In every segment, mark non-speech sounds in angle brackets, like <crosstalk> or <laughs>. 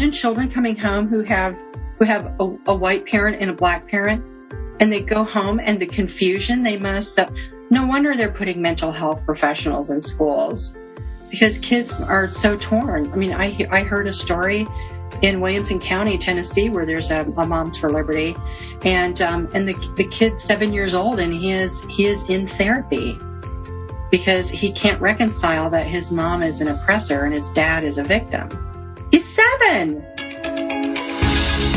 imagine children coming home who have who have a, a white parent and a black parent, and they go home and the confusion they must. Uh, no wonder they're putting mental health professionals in schools because kids are so torn. I mean, I I heard a story in Williamson County, Tennessee, where there's a, a Moms for Liberty, and um, and the the kid's seven years old, and he is he is in therapy because he can't reconcile that his mom is an oppressor and his dad is a victim. He's seven.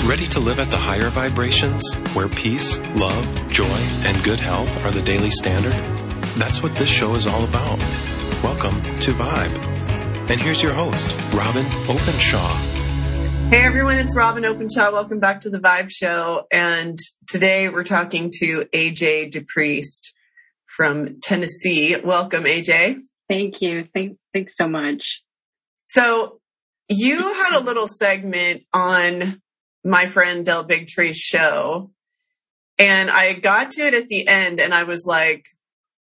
Ready to live at the higher vibrations, where peace, love, joy, and good health are the daily standard? That's what this show is all about. Welcome to Vibe. And here's your host, Robin Openshaw. Hey everyone, it's Robin Openshaw. Welcome back to the Vibe Show. And today we're talking to AJ DePriest from Tennessee. Welcome, AJ. Thank you. Thanks, thanks so much. So you <laughs> had a little segment on my friend Del Bigtree's show, and I got to it at the end, and I was like,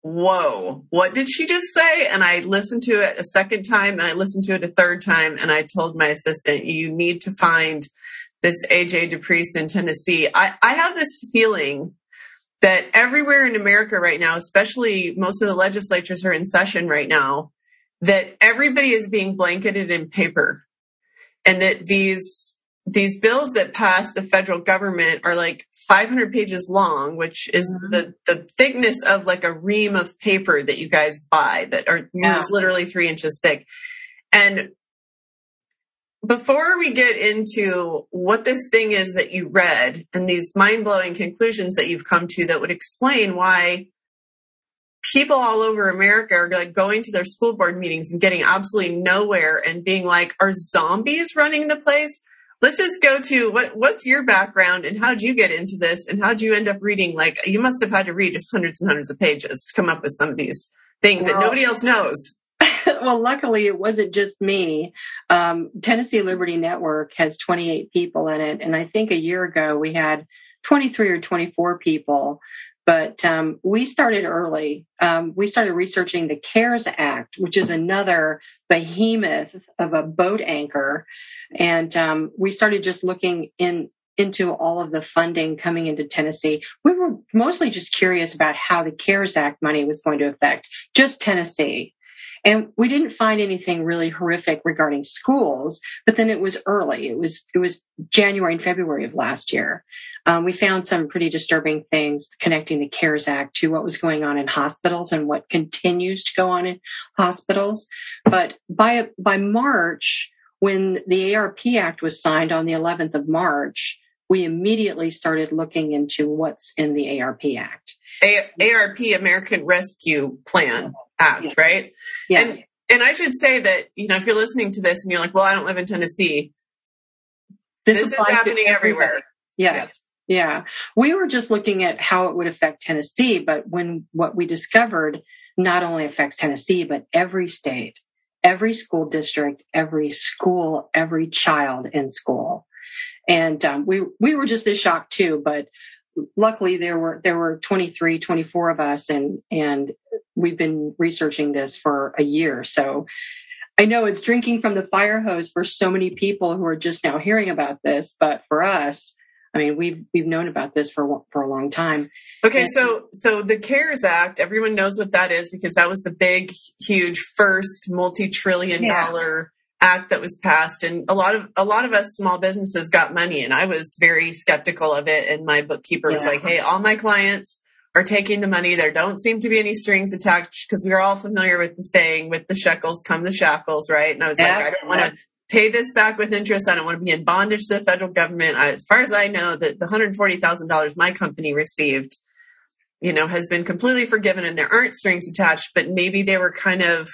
whoa, what did she just say? And I listened to it a second time and I listened to it a third time. And I told my assistant, you need to find this AJ DePriest in Tennessee. I, I have this feeling that everywhere in America right now, especially most of the legislatures are in session right now, that everybody is being blanketed in paper and that these these bills that pass the federal government are like 500 pages long, which is mm-hmm. the, the thickness of like a ream of paper that you guys buy that are yeah. is literally three inches thick. And before we get into what this thing is that you read and these mind blowing conclusions that you've come to that would explain why people all over America are like going to their school board meetings and getting absolutely nowhere and being like, are zombies running the place? Let's just go to what what's your background and how'd you get into this and how'd you end up reading like you must have had to read just hundreds and hundreds of pages to come up with some of these things well, that nobody else knows. <laughs> well, luckily it wasn't just me. Um, Tennessee Liberty Network has 28 people in it, and I think a year ago we had 23 or 24 people. But um, we started early. Um, we started researching the CARES Act, which is another behemoth of a boat anchor, and um, we started just looking in into all of the funding coming into Tennessee. We were mostly just curious about how the CARES Act money was going to affect just Tennessee. And we didn't find anything really horrific regarding schools, but then it was early. It was, it was January and February of last year. Um, we found some pretty disturbing things connecting the CARES Act to what was going on in hospitals and what continues to go on in hospitals. But by, by March, when the ARP Act was signed on the 11th of March, we immediately started looking into what's in the ARP Act. A- ARP, American Rescue Plan Act, yeah. right? Yeah. And, and I should say that, you know, if you're listening to this and you're like, well, I don't live in Tennessee, this, this is happening everywhere. Yes. Yeah. We were just looking at how it would affect Tennessee, but when what we discovered not only affects Tennessee, but every state, every school district, every school, every child in school. And um, we we were just as shocked too, but luckily there were there were 23 24 of us and and we've been researching this for a year so i know it's drinking from the fire hose for so many people who are just now hearing about this but for us i mean we've we've known about this for for a long time okay and, so so the cares act everyone knows what that is because that was the big huge first multi-trillion yeah. dollar act that was passed and a lot of a lot of us small businesses got money and I was very skeptical of it and my bookkeeper yeah. was like, "Hey, all my clients are taking the money. There don't seem to be any strings attached because we are all familiar with the saying, with the shekels come the shackles, right? And I was yeah. like, I don't want to pay this back with interest. I don't want to be in bondage to the federal government. I, as far as I know, that the $140,000 my company received, you know, has been completely forgiven and there aren't strings attached, but maybe they were kind of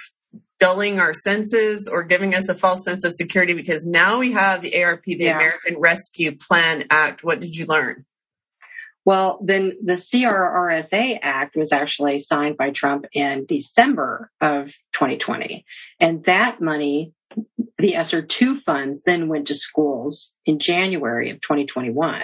dulling our senses or giving us a false sense of security because now we have the ARP, the yeah. American Rescue Plan Act. What did you learn? Well, then the CRRSA Act was actually signed by Trump in December of 2020. And that money, the ESSER 2 funds, then went to schools in January of 2021.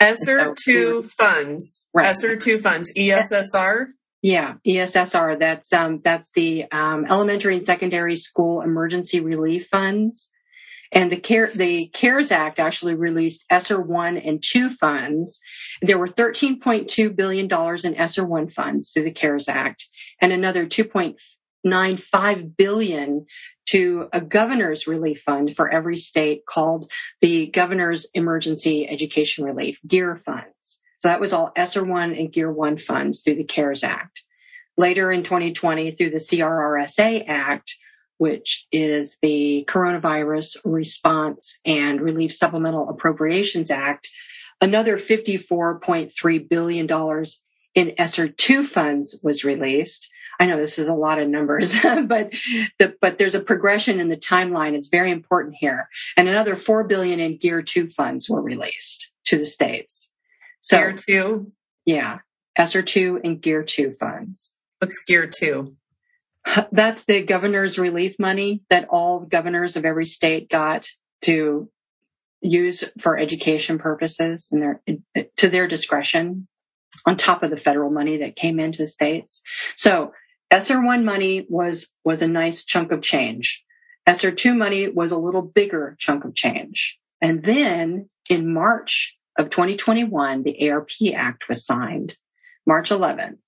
ESSER 2 funds. Right. ESSER 2 funds. ESSR? Yeah, ESSR. That's um, that's the um, elementary and secondary school emergency relief funds, And the CARE, the CARES Act actually released ESSER 1 and 2 funds. There were $13.2 billion in ESSER 1 funds through the CARES Act and another 2.95 billion to a governor's relief fund for every state called the Governor's Emergency Education Relief, GEER funds. So that was all ESSER 1 and GEER 1 funds through the CARES Act. Later in 2020, through the CRRSA Act, which is the Coronavirus Response and Relief Supplemental Appropriations Act, another $54.3 billion in ESSER 2 funds was released. I know this is a lot of numbers, <laughs> but the, but there's a progression in the timeline. It's very important here. And another 4 billion in GEER 2 funds were released to the states. So, GEER 2? Yeah. ESSER 2 and GEER 2 funds. What's GEER 2? <sighs> That's the governor's relief money that all governors of every state got to use for education purposes and their, to their discretion on top of the federal money that came into the states. So ESSER 1 money was, was a nice chunk of change. ESSER 2 money was a little bigger chunk of change. And then in March of 2021, the ARP Act was signed, March 11th.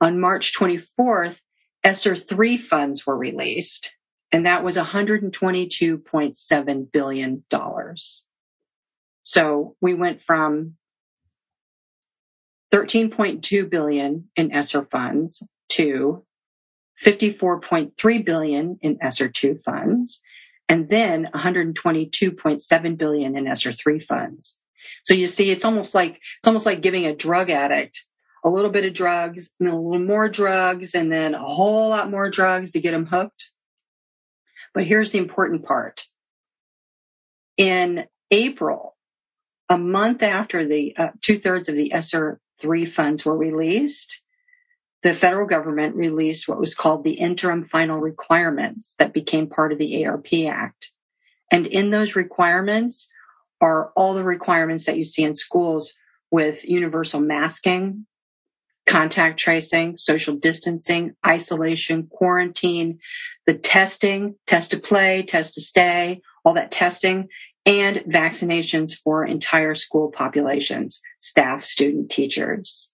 On March 24th, ESSER 3 funds were released, and that was $122.7 billion. So we went from 13.2 billion in ESSER funds to 54.3 billion in ESSER 2 funds, and then 122.7 billion in ESSER 3 funds. So you see, it's almost like it's almost like giving a drug addict a little bit of drugs and a little more drugs and then a whole lot more drugs to get them hooked. But here's the important part. In April, a month after the uh, two thirds of the ESSER 3 funds were released, the federal government released what was called the interim final requirements that became part of the ARP Act. And in those requirements are all the requirements that you see in schools with universal masking, contact tracing, social distancing, isolation, quarantine, the testing, test to play, test to stay, all that testing, and vaccinations for entire school populations, staff, student, teachers.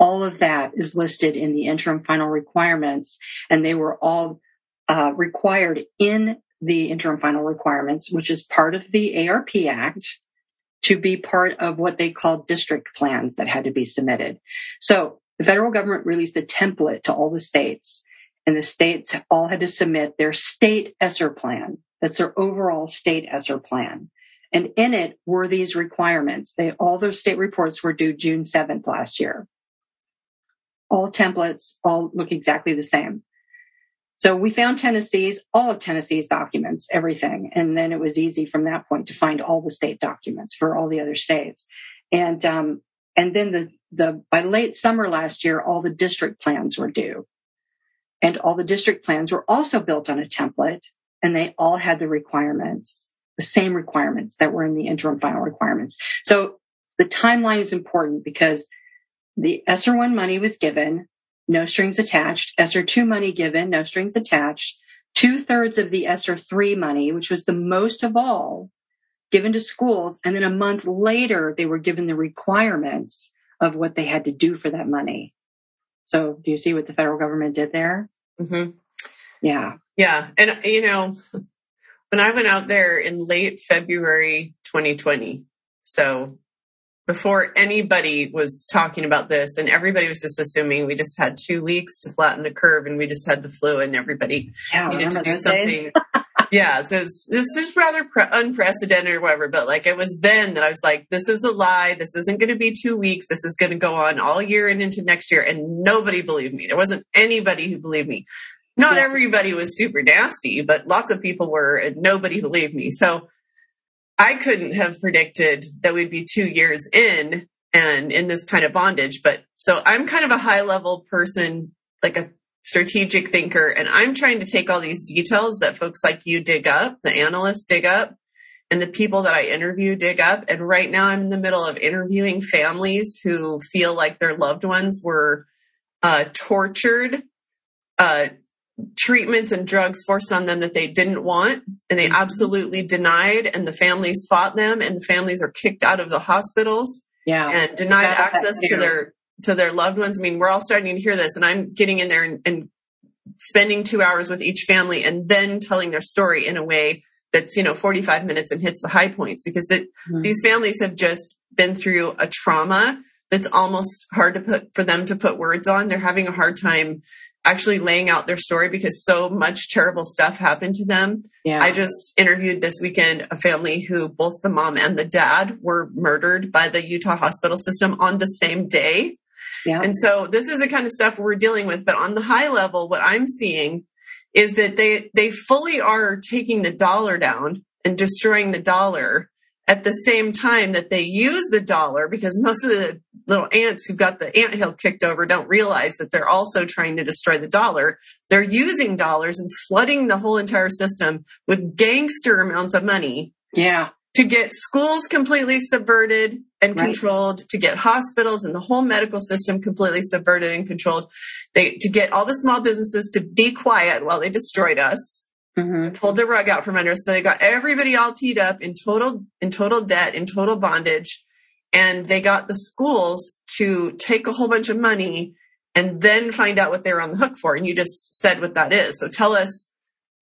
All of that is listed in the interim final requirements, and they were all uh, required in the interim final requirements, which is part of the ARP Act, to be part of what they call district plans that had to be submitted. So the federal government released a template to all the states and the states all had to submit their state ESSER plan. That's their overall state ESSER plan. And in it were these requirements. They, all those state reports were due June 7th last year. All templates all look exactly the same. So we found Tennessee's, all of Tennessee's documents, everything. And then it was easy from that point to find all the state documents for all the other states. And, um, and then the, the, by late summer last year, all the district plans were due. And all the district plans were also built on a template and they all had the requirements, the same requirements that were in the interim final requirements. So the timeline is important because the ESSER 1 money was given no strings attached. ESSER 2 money given, no strings attached. Two thirds of the ESSER 3 money, which was the most of all, given to schools. And then a month later, they were given the requirements of what they had to do for that money. So do you see what the federal government did there? Mm-hmm. Yeah. Yeah. And, you know, when I went out there in late February 2020, so before anybody was talking about this and everybody was just assuming we just had two weeks to flatten the curve and we just had the flu and everybody yeah, needed to do something. <laughs> Yeah so this is rather pre- unprecedented or whatever but like it was then that i was like this is a lie. This isn't going to be two weeks. This is going to go on all year and into next year and nobody believed me. There wasn't anybody who believed me. Not yeah. everybody was super nasty but lots of people were and nobody believed me. So I couldn't have predicted that we'd be two years in and in this kind of bondage. But so I'm kind of a high level person, like a strategic thinker, and I'm trying to take all these details that folks like you dig up, the analysts dig up, and the people that I interview dig up. And right now I'm in the middle of interviewing families who feel like their loved ones were uh, tortured, uh, treatments and drugs forced on them that they didn't want and they Mhm. absolutely denied and the families fought them and the families are kicked out of the hospitals Yeah. and denied that access to their to their loved ones. I mean, we're all starting to hear this and I'm getting in there and, and spending two hours with each family and then telling their story in a way that's, you know, 45 minutes and hits the high points because the, Mhm. these families have just been through a trauma that's almost hard to put for them to put words on. They're having a hard time actually laying out their story because so much terrible stuff happened to them. yeah. I just interviewed this weekend a family who both the mom and the dad were murdered by the Utah hospital system on the same day. yeah. And so this is the kind of stuff we're dealing with. But on the high level, what I'm seeing is that they they fully are taking the dollar down and destroying the dollar at the same time that they use the dollar because most of the little ants who got the anthill kicked over don't realize that they're also trying to destroy the dollar. They're using dollars and flooding the whole entire system with gangster amounts of money yeah. to get schools completely subverted and Right. controlled, to get hospitals and the whole medical system completely subverted and controlled, they to get all the small businesses to be quiet while they destroyed us, hmm pulled the rug out from under us. So they got everybody all teed up in total in total debt, in total bondage, and they got the schools to take a whole bunch of money and then find out what they were on the hook for. And you just said what that is. So tell us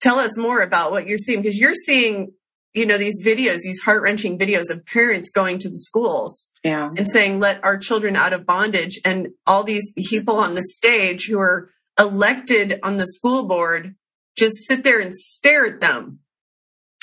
tell us more about what you're seeing because you're seeing you know these videos these heart-wrenching videos of parents going to the schools Yeah. and saying let our children out of bondage and all these people on the stage who are elected on the school board just sit there and stare at them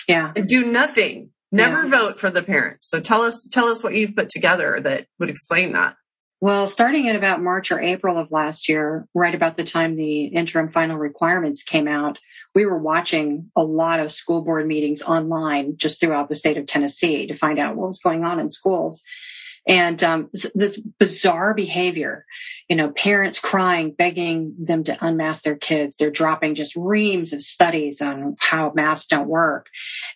Yeah. and do nothing never Yeah. vote for the parents so tell us tell us what you've put together that would explain that Well, starting in about March or April of last year, right about the time the interim final requirements came out, we were watching a lot of school board meetings online just throughout the state of Tennessee to find out what was going on in schools. And um, this, this bizarre behavior, you know, parents crying, begging them to unmask their kids. They're dropping just reams of studies on how masks don't work.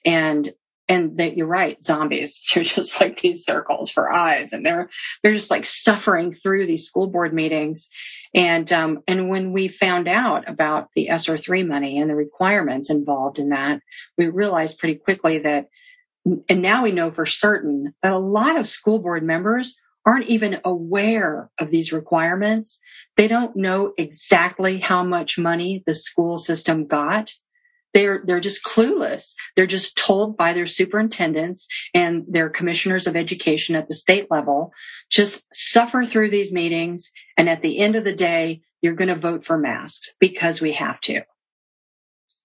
And and that you're right, zombies. <laughs> They're just like these circles for eyes, and they're they're just like suffering through these school board meetings. And um, and when we found out about the ESSER three money and the requirements involved in that, we realized pretty quickly that, and now we know for certain that a lot of school board members aren't even aware of these requirements. They don't know exactly how much money the school system got they're they're just clueless. They're just told by their superintendents and their commissioners of education at the state level, just suffer through these meetings, and at the end of the day, you're going to vote for masks because we have to.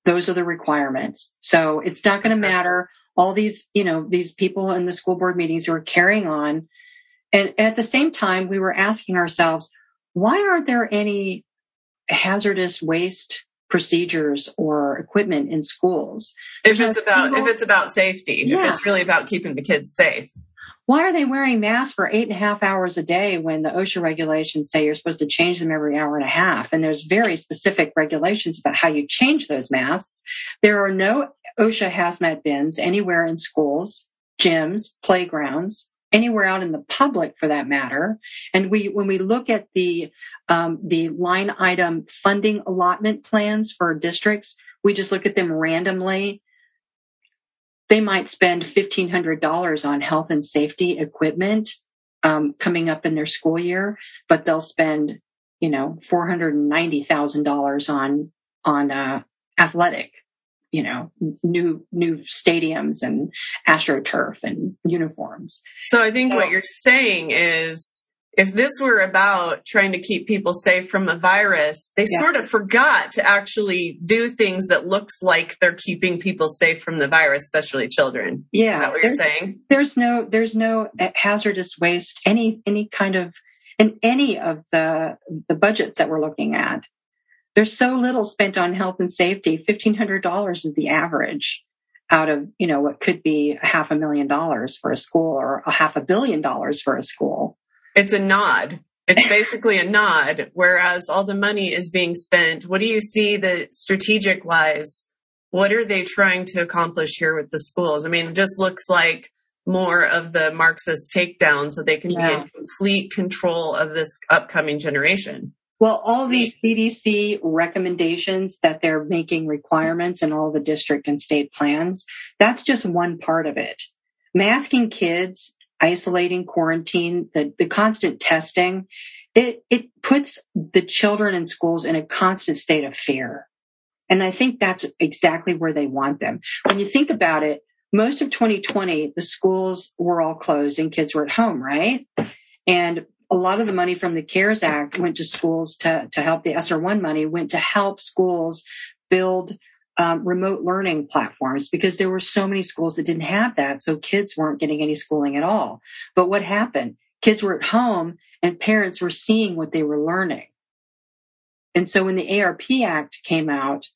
Those are the requirements. So it's not going to matter. All these, you know, these people in the school board meetings who are carrying on. And at the same time, we were asking ourselves, why aren't there any hazardous waste procedures or equipment in schools? if it's about if it's about safety if it's really about keeping the kids safe Why are they wearing masks for eight and a half hours a day when the OSHA regulations say you're supposed to change them every hour and a half? And there's very specific regulations about how you change those masks. There are no OSHA hazmat bins anywhere in schools, gyms, playgrounds, anywhere out in the public for that matter. And we, when we look at the, um, the line item funding allotment plans for districts, we just look at them randomly they might spend $1,500 on health and safety equipment um, coming up in their school year, but they'll spend, you know, $490,000 on, on, uh, athletic, you know, new, new stadiums and astroturf and uniforms. So I think So- what you're saying is if this were about trying to keep people safe from a virus, they Yeah. sort of forgot to actually do things that looks like they're keeping people safe from the virus, especially children. Yeah. Is that what you're saying? there's no there's no hazardous waste any any kind of in any of the the budgets that we're looking at there's so little spent on health and safety $1500 is the average out of you know what could be a half a million dollars for a school or a half a billion dollars for a school It's a nod. It's basically a nod, whereas all the money is being spent. What do you see the strategic wise? What are they trying to accomplish here with the schools? I mean, it just looks like more of the Marxist takedown so they can be in complete control of this upcoming generation. Well, all these CDC recommendations that they're making requirements in all the district and state plans, that's just one part of it. Masking kids, isolating, quarantine, the, the constant testing, it, it puts the children in schools in a constant state of fear. And I think that's exactly where they want them. When you think about it, most of 2020, the schools were all closed and kids were at home, right? And a lot of the money from the CARES Act went to schools to, to help the ESSER one money went to help schools build um, remote learning platforms because there were so many schools that didn't have that. So kids weren't getting any schooling at all. But what happened? Kids were at home and parents were seeing what they were learning. And so when the ARP Act came out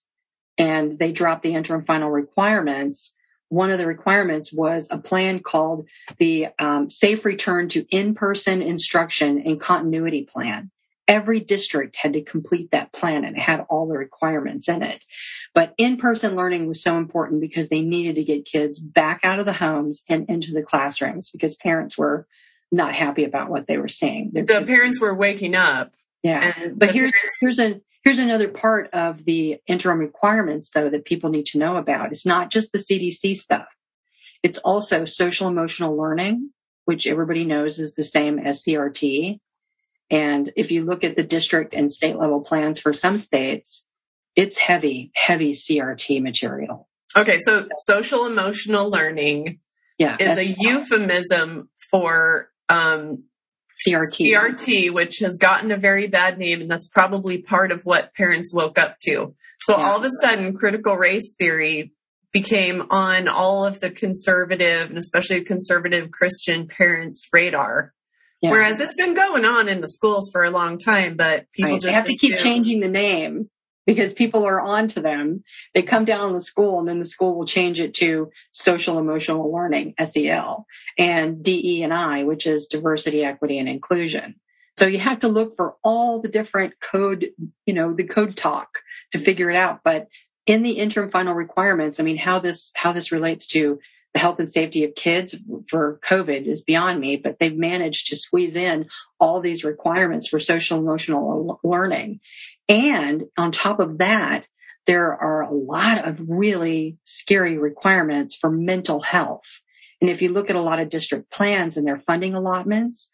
and they dropped the interim final requirements, one of the requirements was a plan called the um, Safe Return to In-Person Instruction and Continuity Plan. Every district had to complete that plan and it had all the requirements in it. But in-person learning was so important because they needed to get kids back out of the homes and into the classrooms because parents were not happy about what they were seeing. The the parents were waking up. Yeah. But here's, parents- here's a, Here's another part of the interim requirements, though, that people need to know about. It's not just the CDC stuff. It's also social emotional learning, which everybody knows is the same as CRT. And if you look at the district and state level plans for some states, it's heavy, heavy CRT material. Okay. So social emotional learning yeah, is a euphemism for um, CRT. CRT, which has gotten a very bad name, and that's probably part of what parents woke up to. So yeah. all of a sudden, critical race theory became on all of the conservative and especially conservative Christian parents' radar. Yeah. Whereas it's been going on in the schools for a long time, but people right. just they have to keep changing the name because people are on to them. They come down on the school and then the school will change it to social emotional learning, SEL, and DE and I, which is diversity, equity, and inclusion. So you have to look for all the different code, you know, the code talk to figure it out. But in the interim final requirements, I mean, how this, how this relates to the health and safety of kids for COVID is beyond me, but they've managed to squeeze in all these requirements for social emotional learning. And on top of that, there are a lot of really scary requirements for mental health. And if you look at a lot of district plans and their funding allotments,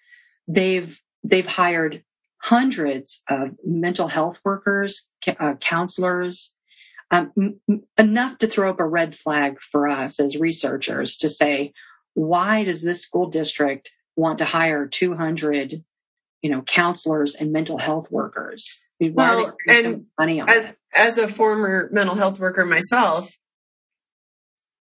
they've, they've hired hundreds of mental health workers, uh, counselors, um, m- enough to throw up a red flag for us as researchers to say, why does this school district want to hire 200, you know, counselors and mental health workers? Well, and as, that? as a former mental health worker myself,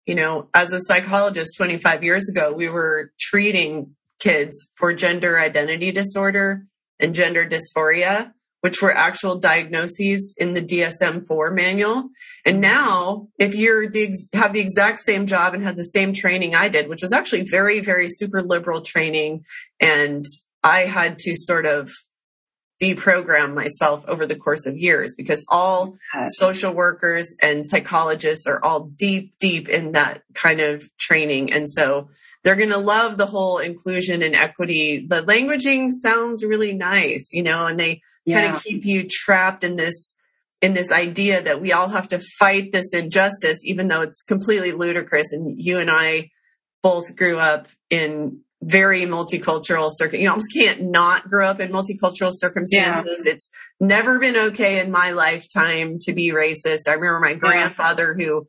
you know, as a psychologist 25 years ago, we were treating kids for gender identity disorder and gender dysphoria, which were actual diagnoses in the DSM-4 manual. And now, if you're the, have the exact same job and had the same training I did, which was actually very, very super liberal training, and I had to sort of deprogram myself over the course of years because all social workers and psychologists are all deep, deep in that kind of training. And so they're going to love the whole inclusion and equity. The languaging sounds really nice, you know, and they yeah. kind of keep you trapped in this in this idea that we all have to fight this injustice, even though it's completely ludicrous. And you and I both grew up in very multicultural circuit. You almost can't not grow up in multicultural circumstances. Yeah. It's never been okay in my lifetime to be racist. I remember my grandfather yeah. who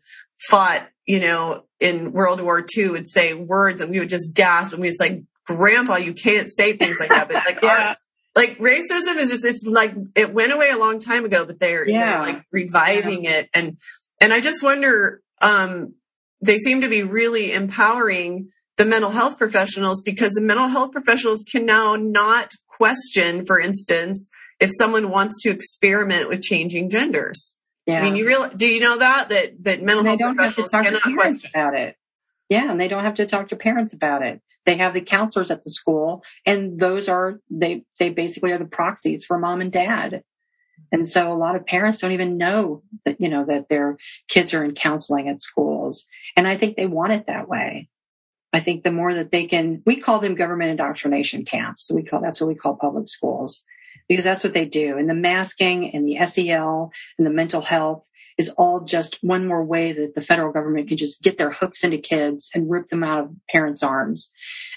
fought, you know, in World War II would say words and we would just gasp and we was like, grandpa, you can't say things like that. But like, <laughs> yeah. our, like racism is just, it's like, it went away a long time ago, but they're, yeah. they're like reviving it. And, and I just wonder, um, they seem to be really empowering the mental health professionals because the mental health professionals can now not question, for instance, if someone wants to experiment with changing genders. Yeah. I mean, you real do you know that that that mental health professionals cannot question about it. Yeah, and they don't have to talk to parents about it. They have the counselors at the school, and those are they they basically are the proxies for mom and dad. And so a lot of parents don't even know that you know that their kids are in counseling at schools, and I think they want it that way. I think the more that they can, we call them government indoctrination camps. So we call, that's what we call public schools. because that's what they do. And the masking and the SEL and the mental health is all just one more way that the federal government can just get their hooks into kids and rip them out of parents' arms.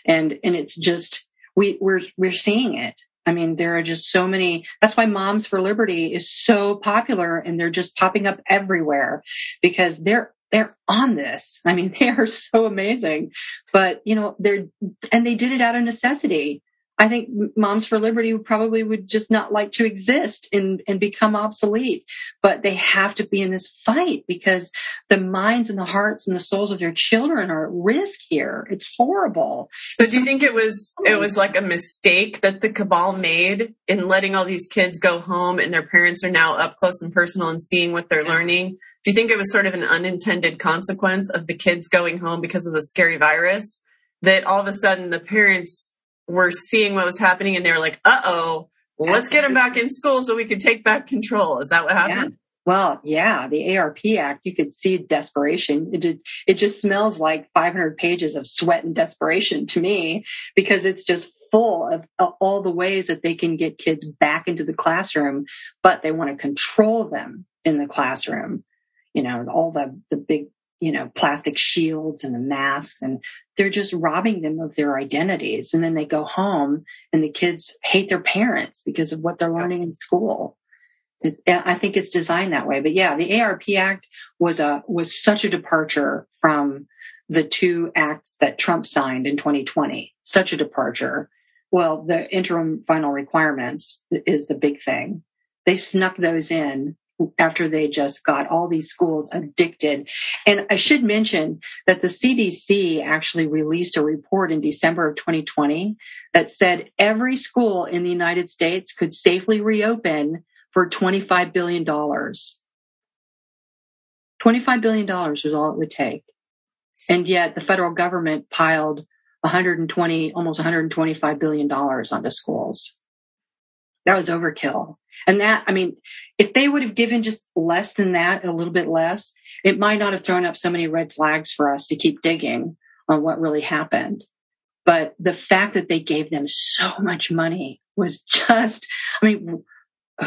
And, and it's just, we, we're, we're seeing it. I mean, there are just so many. That's why Moms for Liberty is so popular and they're just popping up everywhere because they're, they're on this. I mean, <laughs> they are so amazing, but you know, they're, and they did it out of necessity. I think Moms for Liberty probably would just not like to exist and, and become obsolete, but they have to be in this fight because the minds and the hearts and the souls of their children are at risk here. It's horrible. So do you think it was, it was like a mistake that the cabal made in letting all these kids go home and their parents are now up close and personal and seeing what they're learning? Do you think it was sort of an unintended consequence of the kids going home because of the scary virus that all of a sudden the parents were seeing what was happening and they were like, uh oh, let's get them back in school so we can take back control. Is that what happened? Yeah. Well, yeah, the ARP Act, you could see desperation. It did, it just smells like 500 pages of sweat and desperation to me because it's just full of, of all the ways that they can get kids back into the classroom, but they want to control them in the classroom. You know, all the, the big you know, plastic shields and the masks and they're just robbing them of their identities. And then they go home and the kids hate their parents because of what they're learning in school. It, I think it's designed that way. But yeah, the ARP Act was a, was such a departure from the two acts that Trump signed in 2020. Such a departure. Well, the interim final requirements is the big thing. They snuck those in after they just got all these schools addicted. And I should mention that the CDC actually released a report in December of 2020 that said every school in the United States could safely reopen for $25 billion. $25 billion was all it would take. And yet the federal government piled 120, almost 125 billion dollars onto schools. That was overkill. And that, I mean, if they would have given just less than that, a little bit less, it might not have thrown up so many red flags for us to keep digging on what really happened. But the fact that they gave them so much money was <laughs> just, I mean,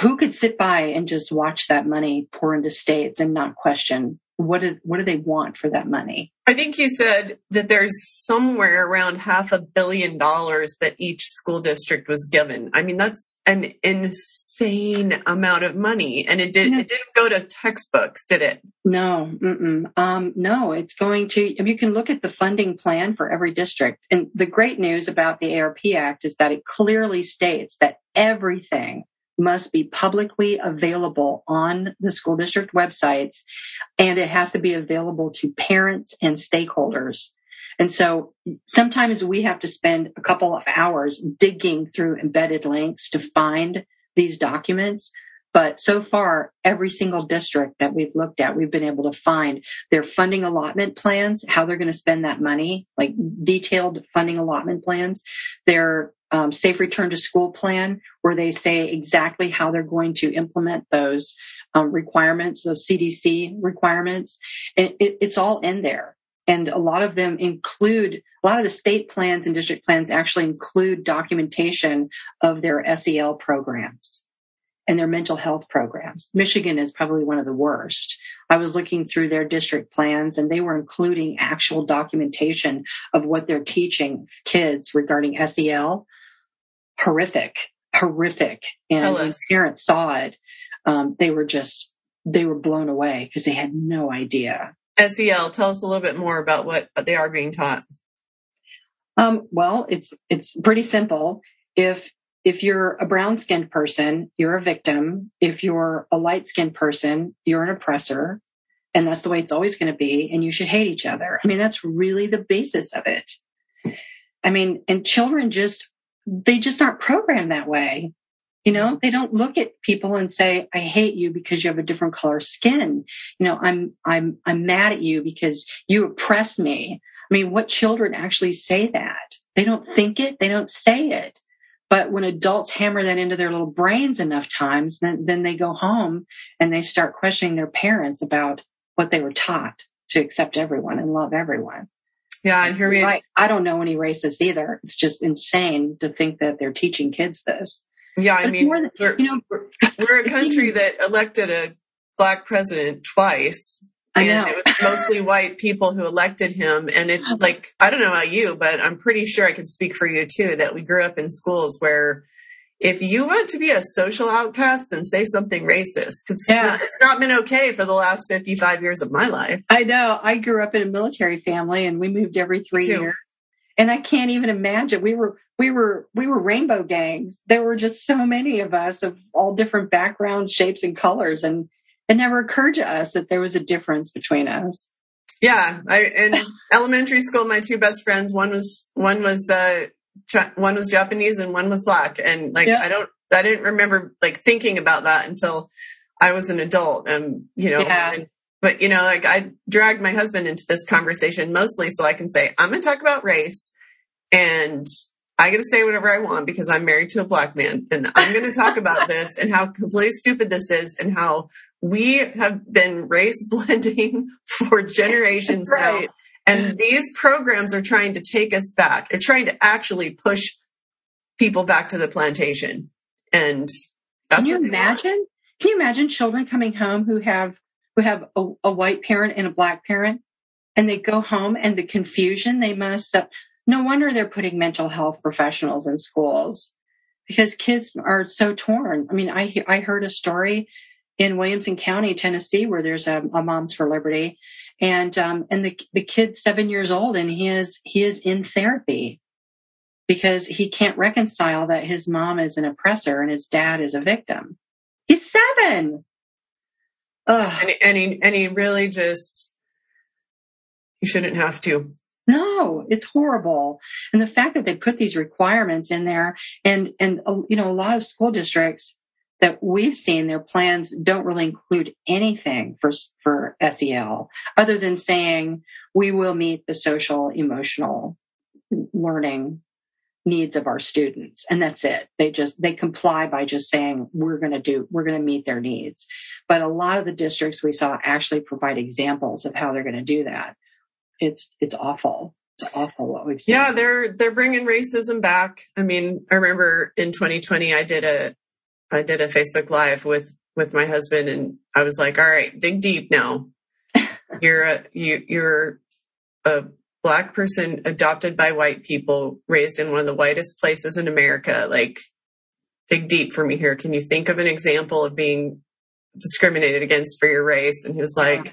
who could sit by and just watch that money pour into states and not question what do, what do they want for that money? I think you said that there's somewhere around half a billion dollars that each school district was given. I mean, that's an insane amount of money, and it did it didn't go to textbooks, did it? No, um, no. It's going to. You can look at the funding plan for every district, and the great news about the ARP Act is that it clearly states that everything must be publicly available on the school district websites and it has to be available to parents and stakeholders. And so sometimes we have to spend a couple of hours digging through embedded links to find these documents. But so far, every single district that we've looked at, we've been able to find their funding allotment plans, how they're going to spend that money, like detailed funding allotment plans, their um, safe return to school plan where they say exactly how they're going to implement those um, requirements, those CDC requirements. And it, it's all in there. And a lot of them include, a lot of the state plans and district plans actually include documentation of their SEL programs and their mental health programs. Michigan is probably one of the worst. I was looking through their district plans and they were including actual documentation of what they're teaching kids regarding SEL. Horrific, horrific. And when parents saw it, um, they were just, they were blown away because they had no idea. SEL, tell us a little bit more about what they are being taught. Um, well, it's, it's pretty simple. If if you're a brown skinned person, you're a victim. If you're a light skinned person, you're an oppressor. And that's the way it's always going to be. And you should hate each other. I mean, that's really the basis of it. I mean, and children just, they just aren't programmed that way. You know, they don't look at people and say, I hate you because you have a different color skin. You know, I'm, I'm, I'm mad at you because you oppress me. I mean, what children actually say that? They don't think it. They don't say it. But when adults hammer that into their little brains enough times, then, then they go home and they start questioning their parents about what they were taught to accept everyone and love everyone. Yeah, and here we I, I don't know any racists either. It's just insane to think that they're teaching kids this. Yeah, I mean, than, you know, we're, we're a <laughs> country that elected a black president twice. And it was mostly white people who elected him. And it <laughs> like, I don't know about you, but I'm pretty sure I can speak for you too, that we grew up in schools where if you want to be a social outcast, then say something racist because yeah. it's not been okay for the last 55 years of my life. I know. I grew up in a military family and we moved every three years. And I can't even imagine. We were, we were, we were rainbow gangs. There were just so many of us of all different backgrounds, shapes and colors. And it never occurred to us that there was a difference between us. Yeah. I, in <laughs> elementary school, my two best friends, one was, one was, uh, one was Japanese and one was black. And like, yeah. I don't, I didn't remember like thinking about that until I was an adult and, you know, yeah. and, but you know, like I dragged my husband into this conversation mostly so I can say, I'm going to talk about race and I get to say whatever I want because I'm married to a black man and I'm going to talk about <laughs> this and how completely stupid this is and how we have been race blending <laughs> for generations right. now and these programs are trying to take us back. They're trying to actually push people back to the plantation. And can you imagine? Want. Can you imagine children coming home who have who have a, a, white parent and a black parent, and they go home and the confusion they must have. No wonder they're putting mental health professionals in schools because kids are so torn. I mean, I I heard a story in Williamson County, Tennessee, where there's a, a Moms for Liberty, and um, and the the kid's seven years old, and he is he is in therapy because he can't reconcile that his mom is an oppressor and his dad is a victim. He's seven. Ugh. And, and he and he really just he shouldn't have to. No, it's horrible. And the fact that they put these requirements in there and, and, you know, a lot of school districts that we've seen their plans don't really include anything for, for SEL other than saying we will meet the social emotional learning needs of our students. And that's it. They just, they comply by just saying we're going to do, we're going to meet their needs. But a lot of the districts we saw actually provide examples of how they're going to do that. It's, it's awful. It's awful what seen. Yeah, they're they're bringing racism back. I mean, I remember in 2020 I did a I did a Facebook live with with my husband, and I was like, "All right, dig deep now. <laughs> you're a you you're a black person adopted by white people, raised in one of the whitest places in America. Like, dig deep for me here. Can you think of an example of being discriminated against for your race?" And he was like. Yeah.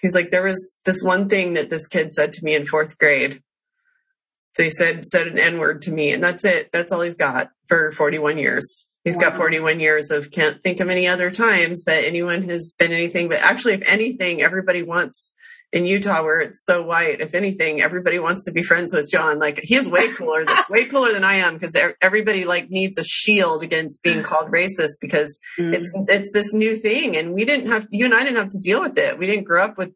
He's like, there was this one thing that this kid said to me in fourth grade. So he said said an N word to me, and that's it. That's all he's got for 41 years. He's wow. got 41 years of can't think of any other times that anyone has been anything. But actually, if anything, everybody wants in Utah where it's so white. If anything, everybody wants to be friends with John. Like he's way cooler, than, <laughs> way cooler than I am because everybody like needs a shield against being called racist because mm. it's it's this new thing, and we didn't have you and I didn't have to deal with it. We didn't grow up with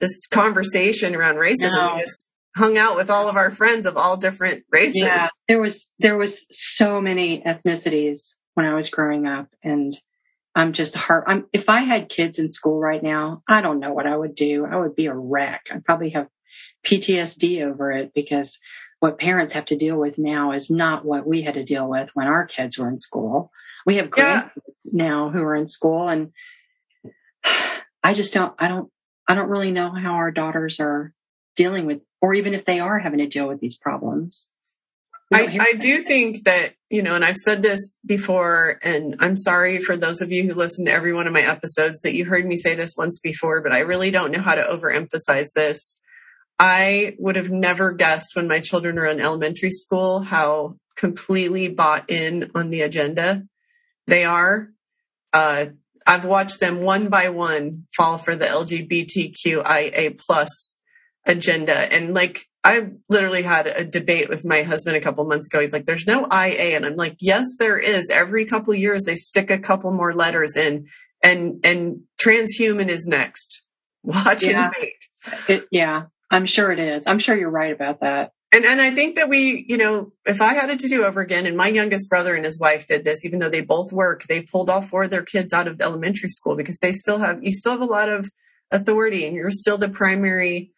this conversation around racism. No. We just hung out with all of our friends of all different races. Yeah, there was there was so many ethnicities when I was growing up. And I'm just heart. I'm, if I had kids in school right now, I don't know what I would do. I would be a wreck. I'd probably have PTSD over it because what parents have to deal with now is not what we had to deal with when our kids were in school. We have grandkids yeah. now who are in school and <sighs> I just don't, I don't, I don't really know how our daughters are dealing with, or even if they are having to deal with these problems. I, I do think that, you know, and I've said this before, and I'm sorry for those of you who listen to every one of my episodes that you heard me say this once before, but I really don't know how to overemphasize this. I would have never guessed when my children were in elementary school how completely bought in on the agenda they are. Uh, I've watched them one by one fall for the LGBTQIA plus agenda. And like, I literally had a debate with my husband a couple months ago. He's like, there's no IA. And I'm like, yes, there is. Every couple years they stick a couple more letters in and, and transhuman is next. <laughs> Watch yeah. and wait. It, yeah, I'm sure it is. I'm sure you're right about that. And, and I think that we, you know, if I had it to do over again, and my youngest brother and his wife did this, even though they both work, they pulled all four of their kids out of elementary school because they still have, you still have a lot of authority and you're still the primary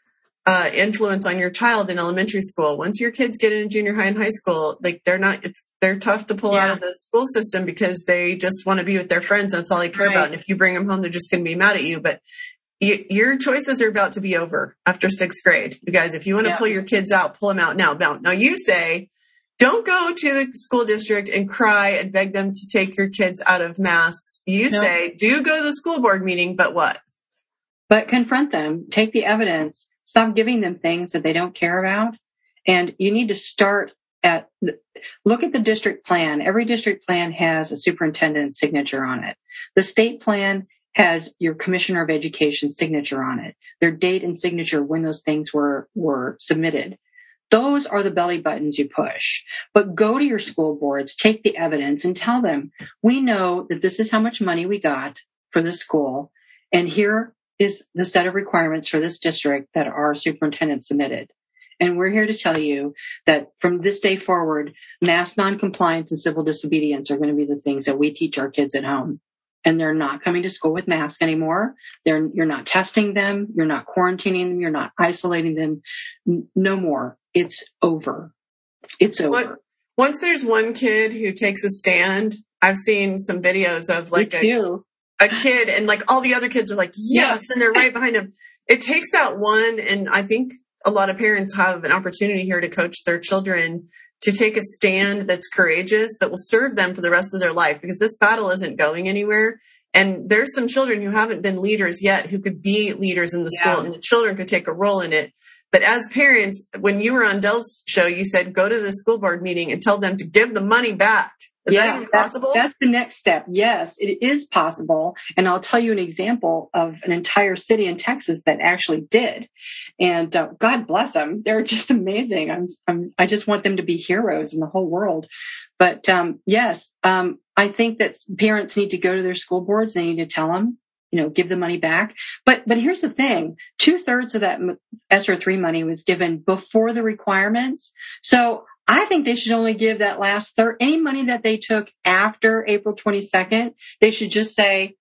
uh, influence on your child in elementary school. Once your kids get into junior high and high school, like they're not, it's, they're tough to pull yeah. out of the school system because they just want to be with their friends. That's all they care right. about. And if you bring them home, they're just going to be mad at you. But you, your choices are about to be over after sixth grade. You guys, if you want to yeah. pull your kids out, pull them out now. Now, now you say, don't go to the school district and cry and beg them to take your kids out of masks. You no. say, do go to the school board meeting, but what? But confront them, take the evidence, stop giving them things that they don't care about. And you need to start at, look at the district plan. Every district plan has a superintendent's signature on it. The state plan has your commissioner of education signature on it, their date and signature when those things were, were submitted. Those are the belly buttons you push. But go to your school boards, take the evidence and tell them, we know that this is how much money we got for the school. And here is the set of requirements for this district that our superintendent submitted. And we're here to tell you that from this day forward, mass noncompliance and civil disobedience are going to be the things that we teach our kids at home. And they're not coming to school with masks anymore. They're, you're not testing them. You're not quarantining them. You're not isolating them. No more. It's over. It's over. Once there's one kid who takes a stand, I've seen some videos of like a, a kid and like all the other kids are like, yes, and they're right behind him. It takes that one. And I think a lot of parents have an opportunity here to coach their children to take a stand that's courageous that will serve them for the rest of their life because this battle isn't going anywhere. And there's some children who haven't been leaders yet who could be leaders in the school and the children could take a role in it. But as parents, when you were on Dell's show, you said go to the school board meeting and tell them to give the money back. Is yeah, that possible? That's, that's the next step. Yes, it is possible. And I'll tell you an example of an entire city in Texas that actually did. And uh, God bless them. They're <laughs> just amazing. I'm, I'm, i just want them to be heroes in the whole world. But um, yes, um, I think that parents need to go to their school boards. They need to tell them, you know, give the money back. But but here's the thing: two thirds of that ESSER three money was given before the requirements. So I think they should only give that last third, any money that they took after April 22nd, they should just say,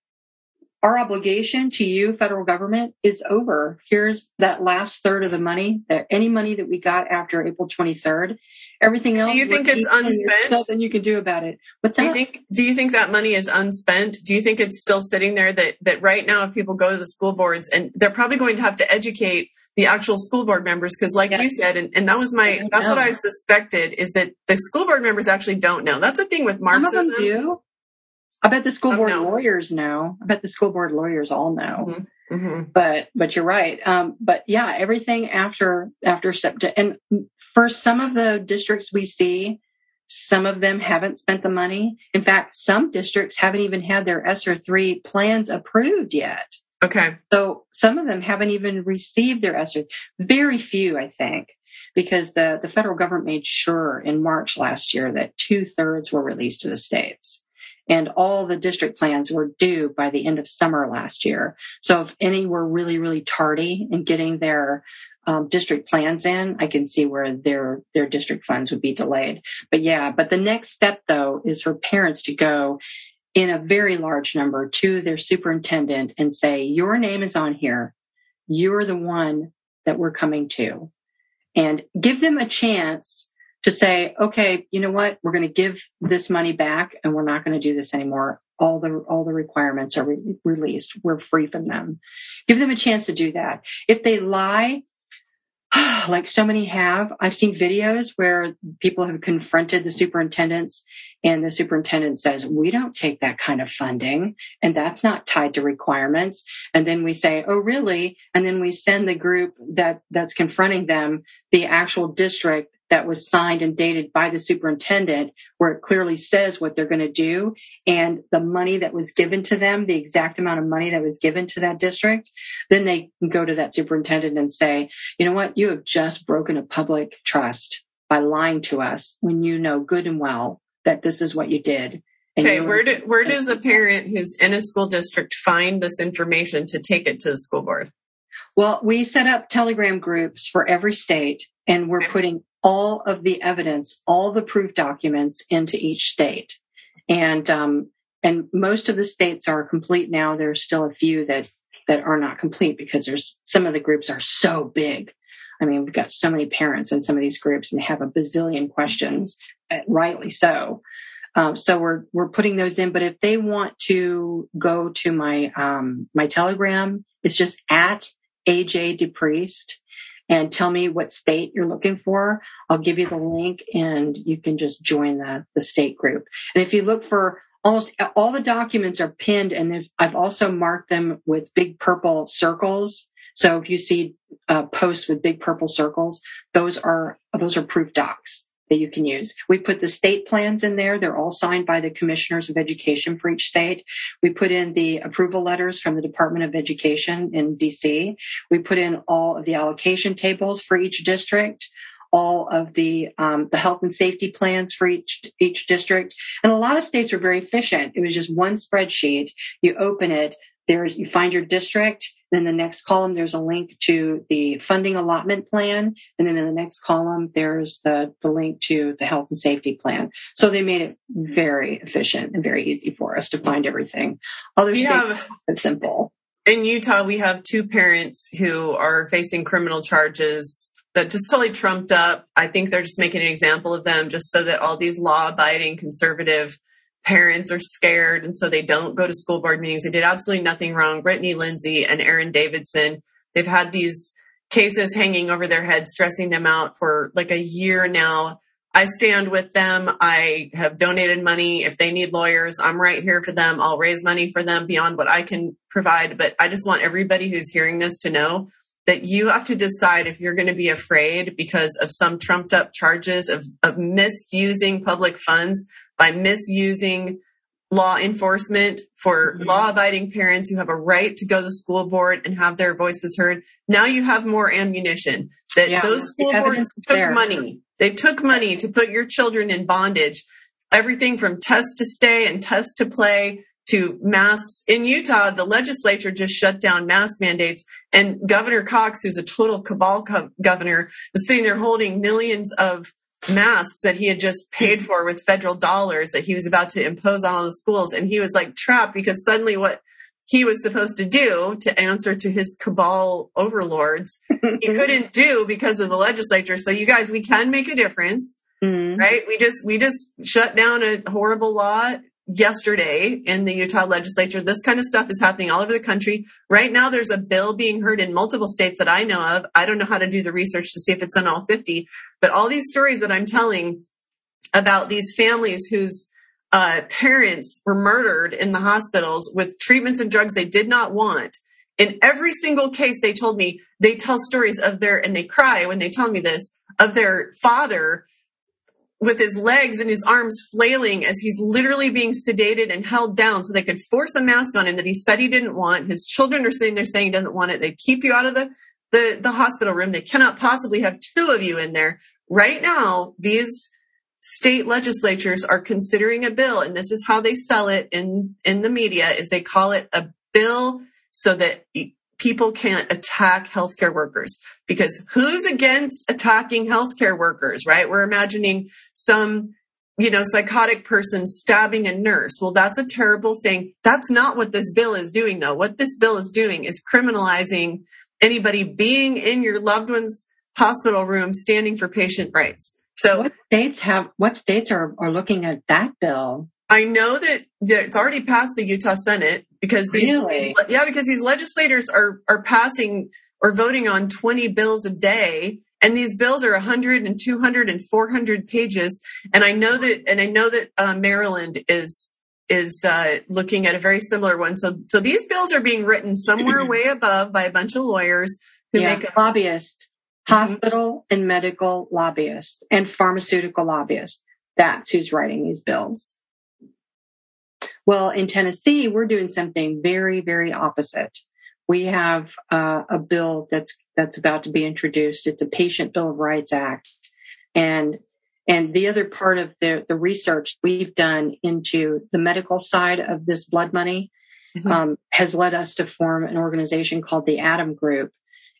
our obligation to you, federal government, is over. Here's that last third of the money, that any money that we got after April 23rd. Everything else. Do you think it's unspent? Nothing you can do about it. What's do that? You think, do you think that money is unspent? Do you think it's still sitting there that, that right now, if people go to the school boards and they're probably going to have to educate the actual school board members because like yes. you said and, and that was my that's know. what i suspected is that the school board members actually don't know that's the thing with marxism Some of them do. I bet the school oh, board lawyers know. I bet the school board lawyers all know. Mm-hmm. Mm-hmm. But but you're right. Um, but yeah, everything after after September, and for some of the districts we see, some of them haven't spent the money. In fact, some districts haven't even had their ESSER three plans approved yet. Okay. So some of them haven't even received their ESSER. Very few, I think, because the the federal government made sure in March last year that two thirds were released to the states and all the district plans were due by the end of summer last year. So if any were really, really tardy in getting their um, district plans in, I can see where their their district funds would be delayed. But yeah, but the next step though is for parents to go in a very large number to their superintendent and say, "Your name is on here. You're the one that we're coming to," and give them a chance to say, okay, you know what? We're going to give this money back and we're not going to do this anymore. All the, all the requirements are re- released. We're free from them. Give them a chance to do that. If they lie, <sighs> like so many have, I've seen videos where people have confronted the superintendents and the superintendent says, we don't take that kind of funding and that's not tied to requirements. And then we say, oh, really? And then we send the group that, that's confronting them, the actual district that was signed and dated by the superintendent where it clearly says what they're going to do and the money that was given to them, the exact amount of money that was given to that district, then they can go to that superintendent and say, you know what? You have just broken a public trust by lying to us when you know good and well that this is what you did. Okay, where do, where does a parent who's in a school district find this information to take it to the school board? Well, we set up telegram groups for every state and we're putting all of the evidence, all the proof documents into each state. And, um, and most of the states are complete now. There's still a few that, that are not complete because there's some of the groups are so big. I mean, we've got so many parents in some of these groups and they have a bazillion questions, uh, rightly so. Um, so we're we're putting those in. But if they want to go to my um, my Telegram, it's just at AJ DePriest and tell me what state you're looking for. I'll give you the link and you can just join the, the state group. And if you look for almost all the documents are pinned and I've also marked them with big purple circles. So if you see uh, posts with big purple circles, those are, those are proof docs that you can use. We put the state plans in there. They're all signed by the commissioners of education for each state. We put in the approval letters from the Department of Education in DC. We put in all of the allocation tables for each district all of the um, the health and safety plans for each each district. And a lot of states were very efficient. It was just one spreadsheet. You open it, there's you find your district then the next column there's a link to the funding allotment plan and then in the next column there's the, the link to the health and safety plan. So they made it very efficient and very easy for us to find everything. Other we states have, it's simple. In utah we have two parents who are facing criminal charges that just totally trumped up. I think they're just making an example of them just so that all these law abiding conservative parents are scared and so they don't go to school board meetings. They did absolutely nothing wrong. Brittany Lindsay and Aaron Davidson, they've had these cases hanging over their heads, stressing them out for like a year now. I stand with them. I have donated money. If they need lawyers, I'm right here for them. I'll raise money for them beyond what I can provide. But I just want everybody who's hearing this to know that you have to decide if you're going to be afraid because of some trumped up charges of, of misusing public funds by misusing law enforcement for mm-hmm. law abiding parents who have a right to go to the school board and have their voices heard. Now you have more ammunition that yeah, those school boards took there. money. They took money to put your children in bondage. Everything from test to stay and test to play to masks. In Utah, the legislature just shut down mask mandates and Governor Cox, who's a total cabal co- governor, was sitting there holding millions of masks that he had just paid for with federal dollars that he was about to impose on all the schools. And he was like trapped because suddenly what he was supposed to do to answer to his cabal overlords, <laughs> he couldn't do because of the legislature. So you guys, we can make a difference. Mm-hmm. Right? We just we just shut down a horrible law yesterday in the Utah legislature. This kind of stuff is happening all over the country. Right now, there's a bill being heard in multiple states that I know of. I don't know how to do the research to see if it's in all 50, but all these stories that I'm telling about these families whose uh, parents were murdered in the hospitals with treatments and drugs they did not want. In every single case, they told me they tell stories of their, and they cry when they tell me this, of their father with his legs and his arms flailing as he's literally being sedated and held down so they could force a mask on him that he said he didn't want. His children are sitting there saying he doesn't want it. They keep you out of the, the, the hospital room. They cannot possibly have two of you in there. Right now, these state legislatures are considering a bill, and this is how they sell it in, in the media, is they call it a bill so that people can't attack healthcare workers because who's against attacking healthcare workers, right? We're imagining some, you know, psychotic person stabbing a nurse. Well, that's a terrible thing. That's not what this bill is doing though. What this bill is doing is criminalizing anybody being in your loved one's hospital room standing for patient rights. So what states have, what states are, are looking at that bill? I know that, that it's already passed the Utah Senate because these, really? these, yeah, because these legislators are are passing or voting on 20 bills a day and these bills are 100 and 200 and 400 pages and I know that and I know that uh, Maryland is is uh, looking at a very similar one. So so these bills are being written somewhere <clears throat> way above by a bunch of lawyers who yeah, make a- lobbyists, hospital and medical lobbyists and pharmaceutical lobbyists. That's who's writing these bills. Well, in Tennessee, we're doing something very, very opposite. We have uh, a bill that's that's about to be introduced. It's a Patient Bill of Rights Act, and and the other part of the the research we've done into the medical side of this blood money mm-hmm. um, has led us to form an organization called the Adam Group,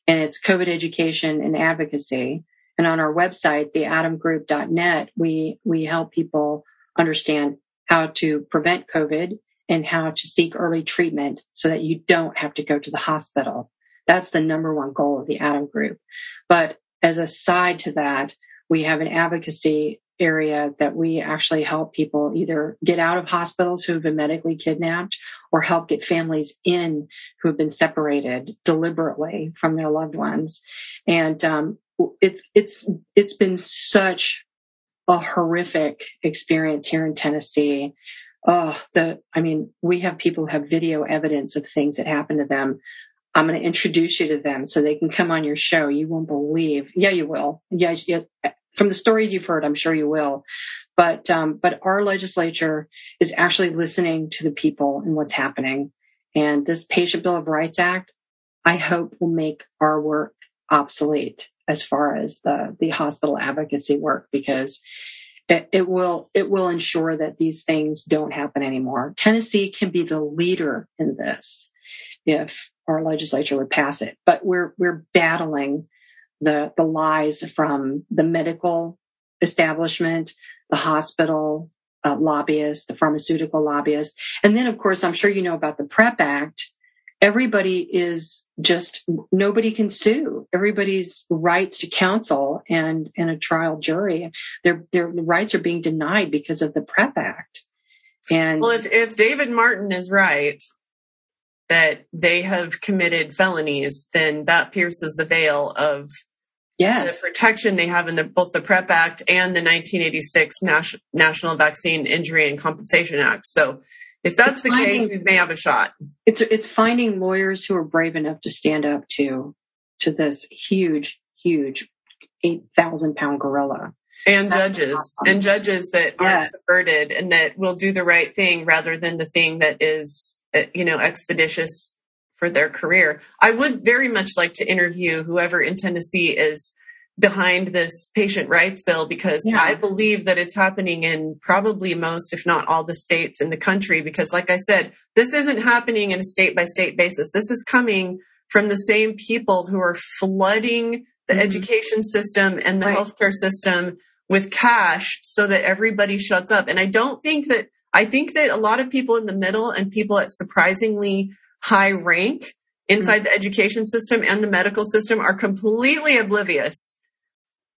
and it's COVID education and advocacy. And on our website, theadamgroup.net, we we help people understand how to prevent COVID and how to seek early treatment so that you don't have to go to the hospital. That's the number one goal of the Adam group. But as a side to that, we have an advocacy area that we actually help people either get out of hospitals who have been medically kidnapped or help get families in who have been separated deliberately from their loved ones. And um, it's it's it's been such a horrific experience here in Tennessee. Oh, the I mean, we have people who have video evidence of things that happened to them. I'm going to introduce you to them so they can come on your show. You won't believe. Yeah, you will. Yeah, yeah from the stories you've heard, I'm sure you will. But um, but our legislature is actually listening to the people and what's happening. And this Patient Bill of Rights Act, I hope, will make our work obsolete as far as the the hospital advocacy work because it, it will it will ensure that these things don't happen anymore. Tennessee can be the leader in this if our legislature would pass it, but we're we're battling the, the lies from the medical establishment, the hospital uh, lobbyists, the pharmaceutical lobbyists. And then, of course, I'm sure you know about the PREP Act. Everybody is just, nobody can sue. Everybody's rights to counsel and, and a trial jury, their, their rights are being denied because of the PREP Act. And well, if, if David Martin is right, that they have committed felonies, then that pierces the veil of yes. the protection they have in the, both the PREP Act and the 1986 Nas- National Vaccine Injury and Compensation Act. So if that's it's the finding, case, we may have a shot. It's it's finding lawyers who are brave enough to stand up to to this huge, huge eight thousand pound gorilla. And that's judges awesome. and judges that aren't subverted and that will do the right thing rather than the thing that is uh, you know expeditious for their career. I would very much like to interview whoever in Tennessee is behind this patient rights bill because yeah. I believe that it's happening in probably most, if not all, the states in the country. Because, like I said, this isn't happening in a state by state basis. This is coming from the same people who are flooding the mm-hmm. education system and the right. healthcare system with cash so that everybody shuts up. And I don't think that, I think that a lot of people in the middle and people at surprisingly high rank inside mm-hmm. the education system and the medical system are completely oblivious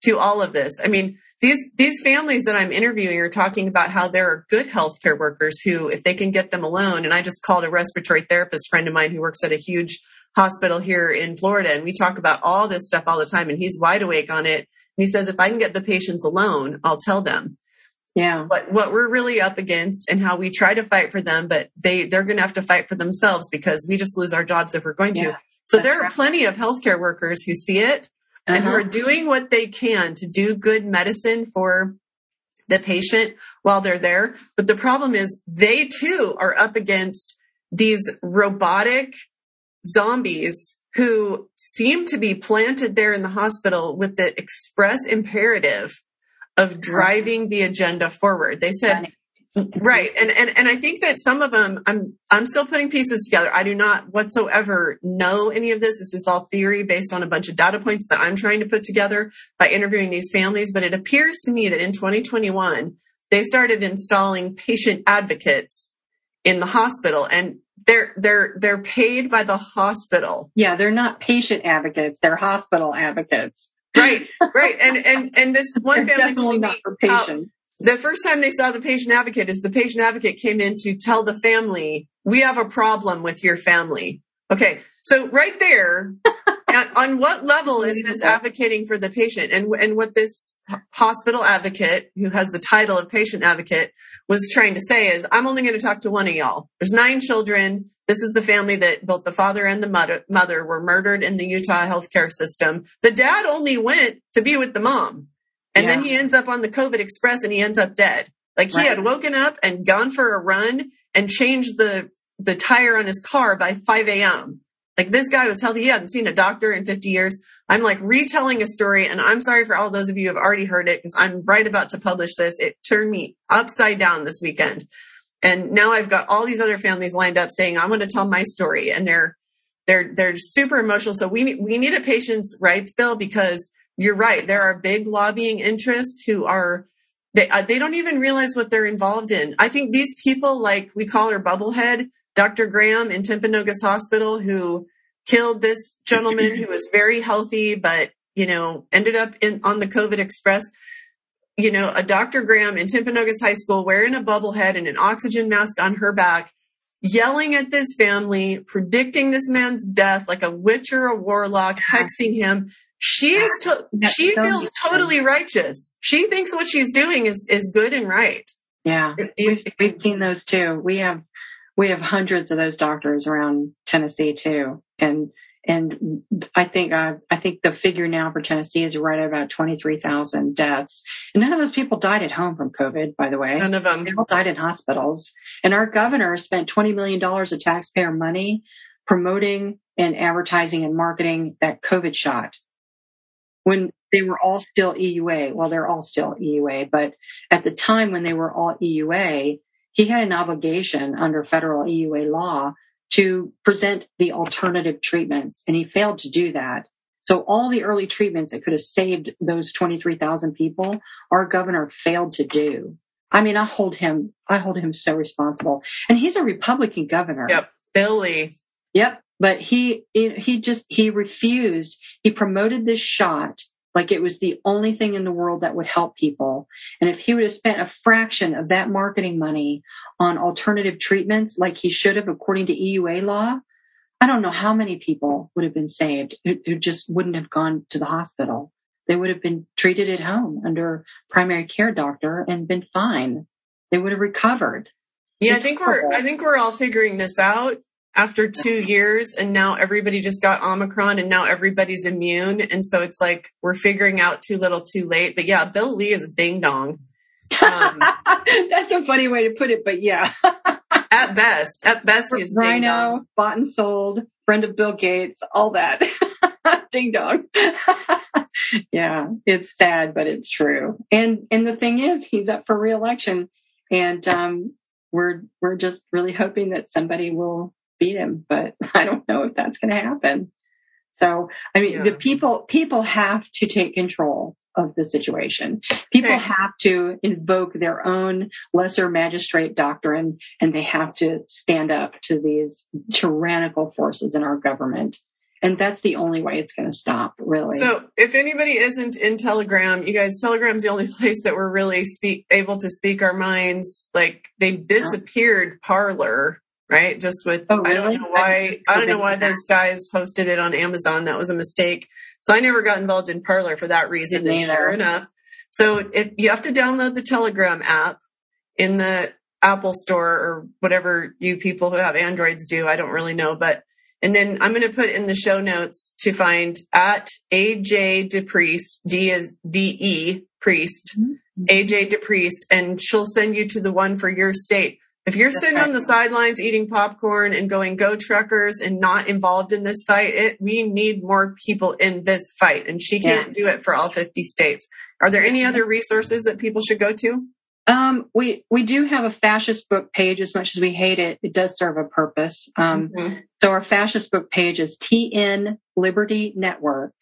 to all of this. I mean, these these families that I'm interviewing are talking about how there are good healthcare workers who, if they can get them alone, and I just called a respiratory therapist friend of mine who works at a huge hospital here in Florida, and we talk about all this stuff all the time, and he's wide awake on it. And he says, if I can get the patients alone, I'll tell them. Yeah. What what we're really up against and how we try to fight for them, but they they're going to have to fight for themselves because we just lose our jobs if we're going to. Yeah, so there are plenty of healthcare workers who see it uh-huh. and who uh-huh. are doing what they can to do good medicine for the patient while they're there. But the problem is they too are up against these robotic zombies who seem to be planted there in the hospital with the express imperative of driving the agenda forward. They said, right. And, and, and I think that some of them, I'm, I'm still putting pieces together. I do not whatsoever know any of this. This is all theory based on a bunch of data points that I'm trying to put together by interviewing these families. But it appears to me that in 2021, they started installing patient advocates in the hospital and they're they're they're paid by the hospital. Yeah, they're not patient advocates, they're hospital advocates right, right. And and and this one family told me for patients. The first time they saw the patient advocate is the patient advocate came in to tell the family, we have a problem with your family. Okay. So right there, <laughs> on what level is this advocating for the patient? And, and what this hospital advocate, who has the title of patient advocate, was trying to say is, I'm only going to talk to one of y'all. There's nine children. This is the family that both the father and the mother, mother were murdered in the Utah healthcare system. The dad only went to be with the mom. And yeah. then he ends up on the COVID Express and he ends up dead. Like he right. had woken up and gone for a run and changed the, the tire on his car by 5 a.m. Like this guy was healthy. He hadn't seen a doctor in 50 years. I'm like retelling a story and I'm sorry for all those of you who have already heard it because I'm right about to publish this. It turned me upside down this weekend. And now I've got all these other families lined up saying, I want to tell my story. And they're, they're, they're super emotional. So we, we need a patient's rights bill because you're right. There are big lobbying interests who are, they, uh, they don't even realize what they're involved in. I think these people, like we call her Bubblehead, Dr. Graham in Timpanogos Hospital, who killed this gentleman who was very healthy, but you know, ended up in on the COVID Express. You know, a Dr. Graham in Timpanogos High School wearing a bubble head and an oxygen mask on her back, yelling at this family, predicting this man's death like a witch or a warlock, hexing him. She is to- she feels totally righteous. She thinks what she's doing is is good and right. Yeah, we've, we've seen those too. We have we have hundreds of those doctors around Tennessee too, and and I think uh, I think the figure now for Tennessee is right at about twenty three thousand deaths. And none of those people died at home from COVID, by the way. None of them. They all died in hospitals. And our governor spent twenty million dollars of taxpayer money promoting and advertising and marketing that COVID shot when they were all still EUA. Well, they're all still EUA, but at the time when they were all EUA, he had an obligation under federal EUA law to present the alternative treatments and he failed to do that. So all the early treatments that could have saved those 23,000 people, our governor failed to do. I mean, I hold him, I hold him so responsible and he's a Republican governor. Yep. Billy. Yep. But he, he just, he refused. He promoted this shot like it was the only thing in the world that would help people. And if he would have spent a fraction of that marketing money on alternative treatments like he should have according to EUA law, I don't know how many people would have been saved who, who just wouldn't have gone to the hospital. They would have been treated at home under primary care doctor and been fine. They would have recovered. Yeah, It's I think horrible. we're I think we're all figuring this out after two years and now everybody just got Omicron and now everybody's immune. And so it's like we're figuring out too little too late. But yeah, Bill Lee is a ding dong. Um, <laughs> That's a funny way to put it, but yeah. <laughs> at best. At best he's. RINO, bought and sold, friend of Bill Gates, all that. <laughs> Ding dong. yeah, it's sad, but it's true. And and the thing is, he's up for reelection, and um, we're we're just really hoping that somebody will beat him, but <laughs> I don't know if that's going to happen. So, I mean, the people people have to take control of the situation. People Okay. have to invoke their own lesser magistrate doctrine and they have to stand up to these tyrannical forces in our government. And that's the only way it's going to stop, really. So if anybody isn't in Telegram, you guys, Telegram's the only <laughs> place that we're really speak able to speak our minds. Like they disappeared Parler, right? Just with Oh, really? I don't know why I don't know why those guys hosted it on Amazon. That was a mistake. So I never got involved in Parler for that reason. And sure enough, so if you have to download the Telegram app in the Apple Store or whatever you people who have Androids do, I don't really know, but and then I'm going to put in the show notes to find at AJ DePriest, D is D E Priest, Mm-hmm. AJ DePriest, and she'll send you to the one for your state. If you're sitting on the sidelines eating popcorn and going go truckers and not involved in this fight, it we need more people in this fight. And she can't do it for all 50 states. Are there any other resources that people should go to? um, we, we do have a fascist book page as much as we hate it. It does serve a purpose. Um, Mhm. So our fascist book page is TN Liberty Network.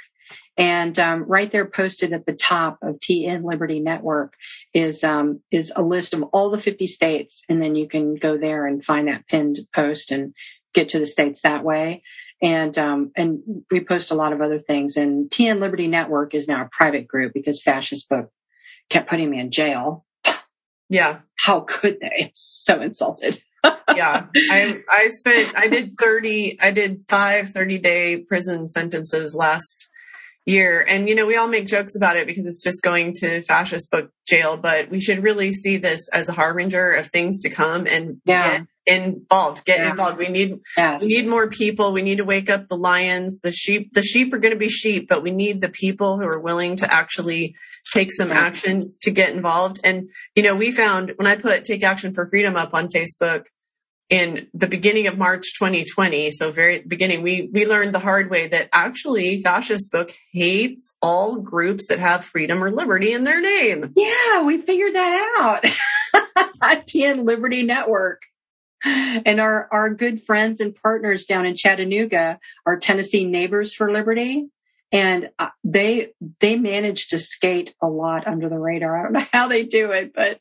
And um, right there posted at the top of TN Liberty Network is um, is a list of all the 50 states. And then you can go there and find that pinned post and get to the states that way. And um, and we post a lot of other things. And TN Liberty Network is now a private group because fascist book kept putting me in jail. Yeah. How could they? So insulted. <laughs> yeah i i spent i did 30 i did five 30 day prison sentences last year and you know we all make jokes about it because it's just going to fascist book jail but we should really see this as a harbinger of things to come and Yeah. get involved get Yeah. involved we need Yes. we need more people we need to wake up the lions the sheep the sheep are going to be sheep but we need the people who are willing to actually take some action to get involved and you know we found when i put take action for freedom up on facebook in the beginning of march 2020 so very beginning we we learned the hard way that actually fascist book hates all groups that have freedom or liberty in their name Yeah, we figured that out. <laughs> TN Liberty Network. And our, our good friends and partners down in Chattanooga our Tennessee Neighbors for Liberty. And uh, they, they manage to skate a lot under the radar. I don't know <laughs> how they do it, but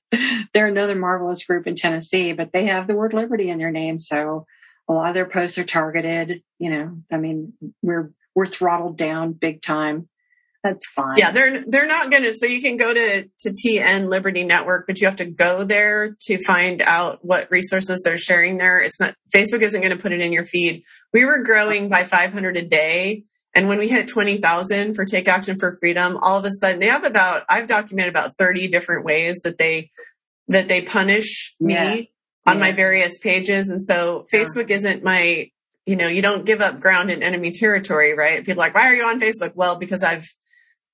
they're another marvelous group in Tennessee, but they have the word liberty in their name. So a lot of their posts are targeted. You know, I mean, we're, we're throttled down big time. That's fine. Yeah, they're they're not going to. So you can go to to TN Liberty Network, but you have to go there to find out what resources they're sharing there. It's not Facebook isn't going to put it in your feed. We were growing by 500 a day, and when we hit 20,000 for Take Action for Freedom, all of a sudden they have about I've documented about 30 different ways that they that they punish me Yeah. on Yeah. my various pages, and so Facebook isn't my you know, you don't give up ground in enemy territory, right? People are like, why are you on Facebook? Well, because I've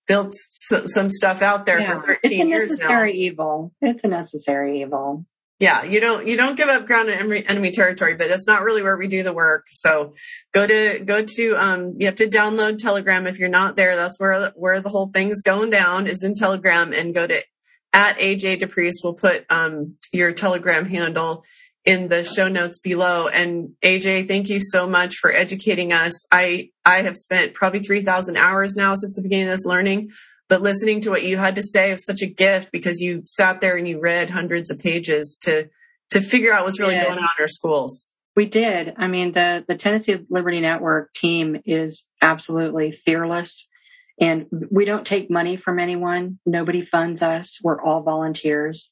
built s- some stuff out there Yeah. for 13 years now. It's a necessary evil. It's a necessary evil. Yeah, you don't you don't give up ground in enemy, territory, but that's not really where we do the work. So go to go to um you have to download Telegram if you're not there. That's where where the whole thing's going down is in Telegram and go to at AJ DePriest. We'll put um your Telegram handle in the show notes below. And AJ, thank you so much for educating us. I I have spent probably three thousand hours now since the beginning of this learning. But listening to what you had to say was such a gift because you sat there and you read hundreds of pages to to figure out what's really Yeah. going on in our schools. We did. I mean, the, the Tennessee Liberty Network team is absolutely fearless and we don't take money from anyone. Nobody funds us. We're all volunteers.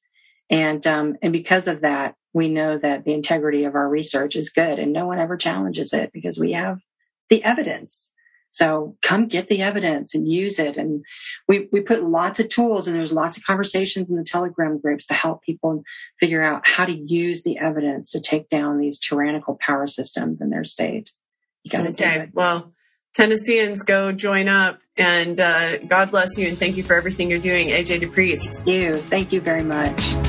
And, um, and because of that, we know that the integrity of our research is good and no one ever challenges it because we have the evidence. So come get the evidence and use it. And we, we put lots of tools and there's lots of conversations in the telegram groups to help people figure out how to use the evidence to take down these tyrannical power systems in their state. You got to do Okay. Well, Tennesseans, go join up and uh, God bless you and thank you for everything you're doing, AJ DePriest. Thank you. Thank you very much.